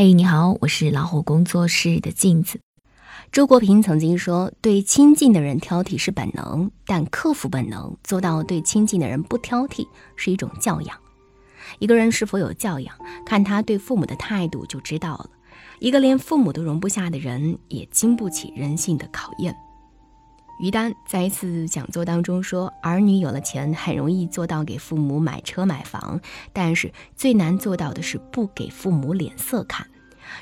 嘿，你好，我是老虎工作室的镜子。周国平曾经说：“对亲近的人挑剔是本能，但克服本能，做到对亲近的人不挑剔是一种教养。一个人是否有教养，看他对父母的态度就知道了。一个连父母都容不下的人，也经不起人性的考验。”于丹在一次讲座当中说：“儿女有了钱，很容易做到给父母买车买房，但是最难做到的是不给父母脸色看。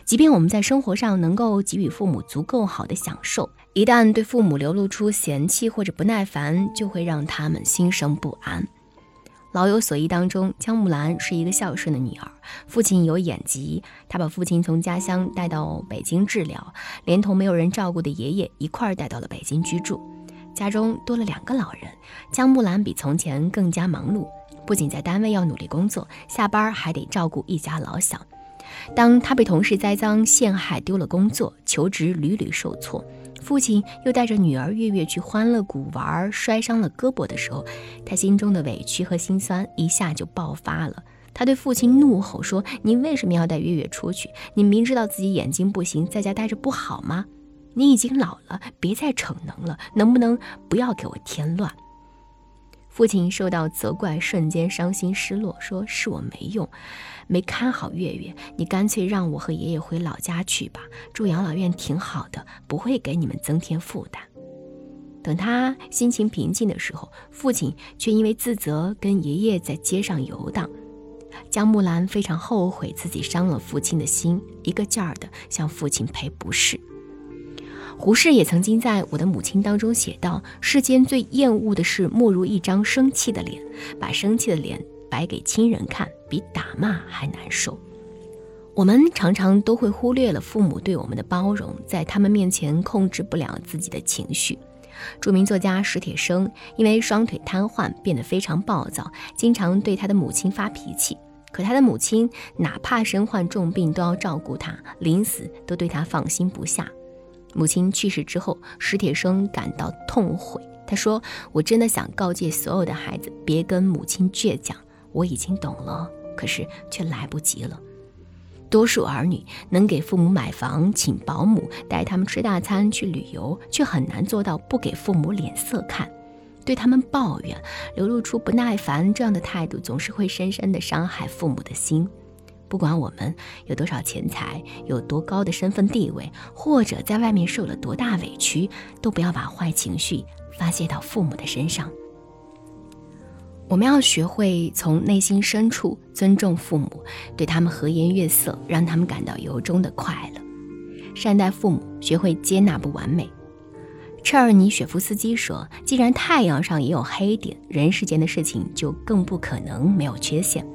即便我们在生活上能够给予父母足够好的享受，一旦对父母流露出嫌弃或者不耐烦，就会让他们心生不安。”《老有所依》当中，江木兰是一个孝顺的女儿，父亲有眼疾，她把父亲从家乡带到北京治疗，连同没有人照顾的爷爷一块儿带到了北京居住。家中多了两个老人，江木兰比从前更加忙碌，不仅在单位要努力工作，下班还得照顾一家老小。当她被同事栽赃陷害，丢了工作，求职屡屡受挫，父亲又带着女儿月月去欢乐谷玩，摔伤了胳膊的时候，他心中的委屈和心酸一下就爆发了。他对父亲怒吼说：“你为什么要带月月出去？你明知道自己眼睛不行，在家待着不好吗？”你已经老了，别再逞能了，能不能不要给我添乱？父亲受到责怪，瞬间伤心失落，说是我没用，没看好月月，你干脆让我和爷爷回老家去吧，住养老院挺好的，不会给你们增添负担。等他心情平静的时候，父亲却因为自责跟爷爷在街上游荡。江木兰非常后悔自己伤了父亲的心，一个劲儿的向父亲赔不是。胡适也曾经在我的母亲当中写道：“世间最厌恶的事，莫如一张生气的脸。把生气的脸摆给亲人看，比打骂还难受。”我们常常都会忽略了父母对我们的包容，在他们面前控制不了自己的情绪。著名作家史铁生因为双腿瘫痪，变得非常暴躁，经常对他的母亲发脾气。可他的母亲哪怕身患重病，都要照顾他，临死都对他放心不下。母亲去世之后，史铁生感到痛悔。他说：“我真的想告诫所有的孩子，别跟母亲倔强。我已经懂了，可是却来不及了。多数儿女能给父母买房、请保姆、带他们吃大餐、去旅游，却很难做到不给父母脸色看，对他们抱怨、流露出不耐烦这样的态度，总是会深深地伤害父母的心。”不管我们有多少钱财，有多高的身份地位，或者在外面受了多大委屈，都不要把坏情绪发泄到父母的身上。我们要学会从内心深处尊重父母，对他们和颜悦色，让他们感到由衷的快乐。善待父母，学会接纳不完美。车尔尼雪夫斯基说：“既然太阳上也有黑点，人世间的事情就更不可能没有缺陷。”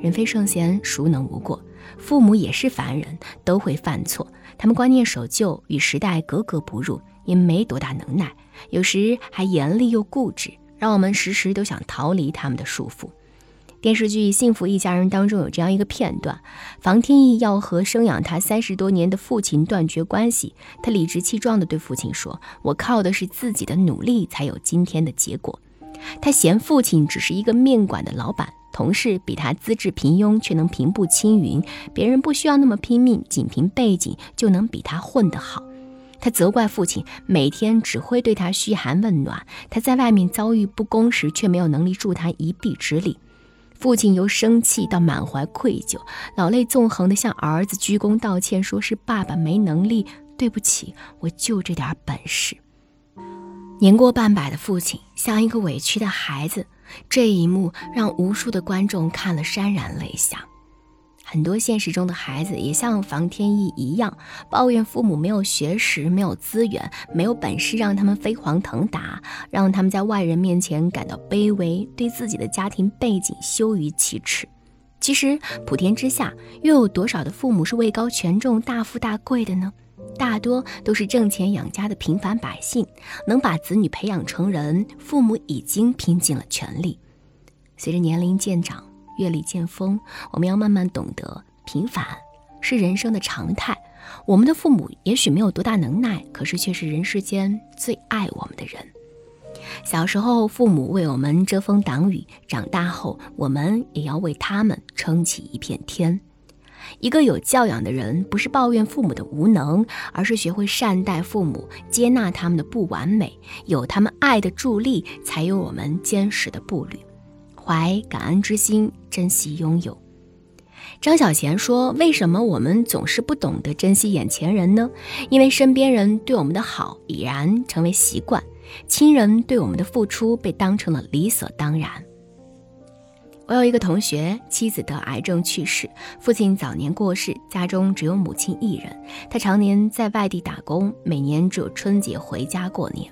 人非圣贤，孰能无过？父母也是凡人，都会犯错。他们观念守旧，与时代格格不入，也没多大能耐，有时还严厉又固执，让我们时时都想逃离他们的束缚。电视剧《幸福一家人》当中有这样一个片段：房天意要和生养他三十多年的父亲断绝关系，他理直气壮地对父亲说：“我靠的是自己的努力才有今天的结果。”他嫌父亲只是一个面馆的老板。同事比他资质平庸，却能平步青云；别人不需要那么拼命，仅凭背景就能比他混得好。他责怪父亲每天只会对他嘘寒问暖，他在外面遭遇不公时，却没有能力助他一臂之力。父亲由生气到满怀愧疚，老泪纵横地向儿子鞠躬道歉，说是爸爸没能力，对不起，我就这点本事。年过半百的父亲像一个委屈的孩子。这一幕让无数的观众看了潸然泪下。很多现实中的孩子也像房天意一样，抱怨父母没有学识、没有资源、没有本事，让他们飞黄腾达，让他们在外人面前感到卑微，对自己的家庭背景羞于启齿。其实，普天之下又有多少的父母是位高权重、大富大贵的呢？大多都是挣钱养家的平凡百姓，能把子女培养成人，父母已经拼尽了全力。随着年龄渐长，阅历渐丰，我们要慢慢懂得，平凡是人生的常态。我们的父母也许没有多大能耐，可是却是人世间最爱我们的人。小时候，父母为我们遮风挡雨；长大后，我们也要为他们撑起一片天。一个有教养的人，不是抱怨父母的无能，而是学会善待父母，接纳他们的不完美，有他们爱的助力，才有我们坚实的步履。怀感恩之心，珍惜拥有。张小娴说：“为什么我们总是不懂得珍惜眼前人呢？因为身边人对我们的好已然成为习惯，亲人对我们的付出被当成了理所当然。”我有一个同学，妻子得癌症去世，父亲早年过世，家中只有母亲一人。他常年在外地打工，每年只有春节回家过年。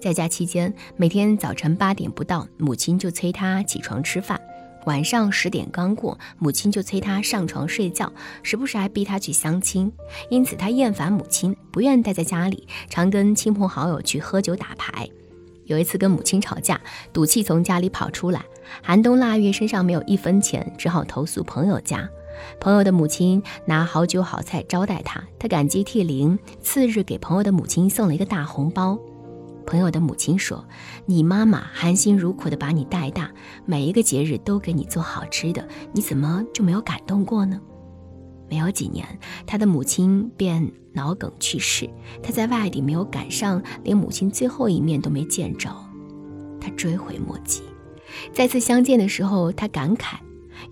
在家期间，每天早晨八点不到，母亲就催他起床吃饭；晚上十点刚过，母亲就催他上床睡觉，时不时还逼他去相亲。因此，他厌烦母亲，不愿待在家里，常跟亲朋好友去喝酒打牌。有一次跟母亲吵架，赌气从家里跑出来。寒冬腊月，身上没有一分钱，只好投宿朋友家。朋友的母亲拿好酒好菜招待他，他感激涕零。次日给朋友的母亲送了一个大红包。朋友的母亲说：“你妈妈含辛茹苦地把你带大，每一个节日都给你做好吃的，你怎么就没有感动过呢？”没有几年，他的母亲便脑梗去世。他在外地没有赶上，连母亲最后一面都没见着，他追悔莫及。再次相见的时候，他感慨：“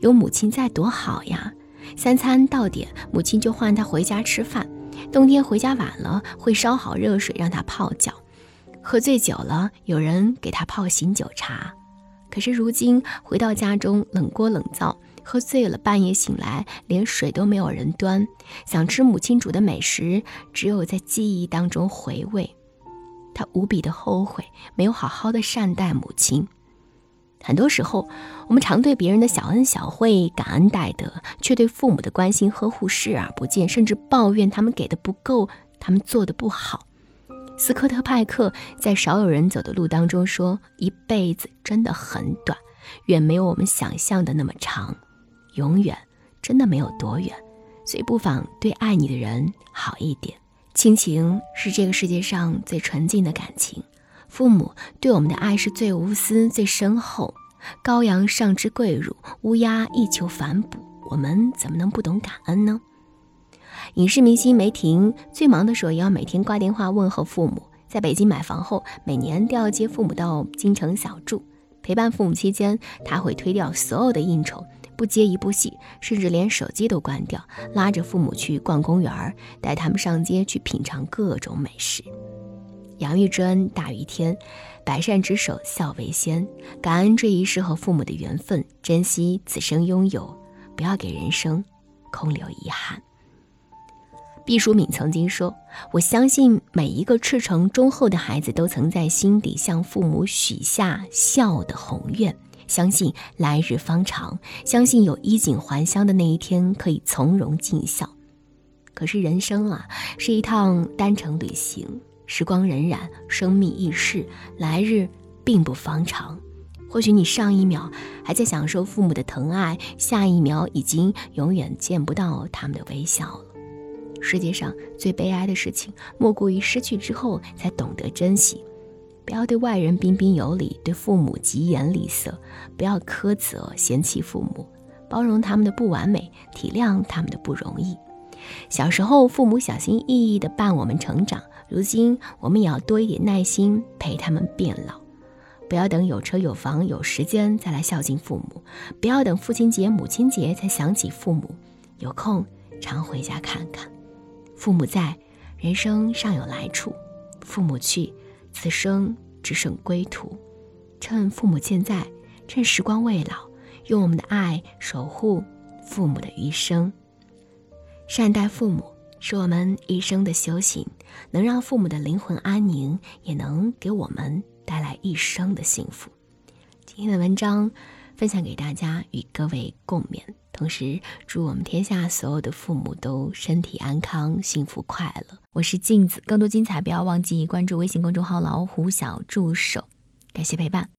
有母亲在多好呀！三餐到点，母亲就唤他回家吃饭；冬天回家晚了，会烧好热水让他泡脚；喝醉酒了，有人给他泡醒酒茶。可是如今回到家中，冷锅冷灶，喝醉了，半夜醒来，连水都没有人端。想吃母亲煮的美食，只有在记忆当中回味。他无比的后悔，没有好好的善待母亲。”很多时候，我们常对别人的小恩小惠感恩戴德，却对父母的关心呵护视而不见，甚至抱怨他们给的不够，他们做的不好。斯科特派克在《少有人走的路》当中说：“一辈子真的很短，远没有我们想象的那么长，永远真的没有多远。所以不妨对爱你的人好一点。亲情是这个世界上最纯净的感情。”父母对我们的爱是最无私、最深厚。羔羊尚知跪乳，乌鸦亦求反哺。我们怎么能不懂感恩呢？影视明星梅婷最忙的时候，也要每天挂电话问候父母。在北京买房后，每年都要接父母到京城小住。陪伴父母期间，他会推掉所有的应酬，不接一部戏，甚至连手机都关掉，拉着父母去逛公园，带他们上街去品尝各种美食。养育之恩大于天，百善之首孝为先。感恩这一世和父母的缘分，珍惜此生拥有，不要给人生空留遗憾。毕淑敏曾经说：“我相信每一个赤诚忠厚的孩子都曾在心底向父母许下孝的宏愿，相信来日方长，相信有衣锦还乡的那一天可以从容尽孝。可是人生啊，是一趟单程旅行。”时光荏苒，生命易逝，来日并不方长。或许你上一秒还在享受父母的疼爱，下一秒已经永远见不到他们的微笑了。世界上最悲哀的事情，莫过于失去之后才懂得珍惜。不要对外人彬彬有礼，对父母疾言厉色。不要苛责、嫌弃父母，包容他们的不完美，体谅他们的不容易。小时候，父母小心翼翼地伴我们成长。如今，我们也要多一点耐心陪他们变老，不要等有车有房有时间再来孝敬父母，不要等父亲节、母亲节才想起父母，有空常回家看看。父母在，人生尚有来处；父母去，此生只剩归途。趁父母健在，趁时光未老，用我们的爱守护父母的余生，善待父母。是我们一生的修行，能让父母的灵魂安宁，也能给我们带来一生的幸福。今天的文章分享给大家，与各位共勉。同时，祝我们天下所有的父母都身体安康、幸福快乐。我是镜子，更多精彩不要忘记关注微信公众号“老虎小助手”。感谢陪伴。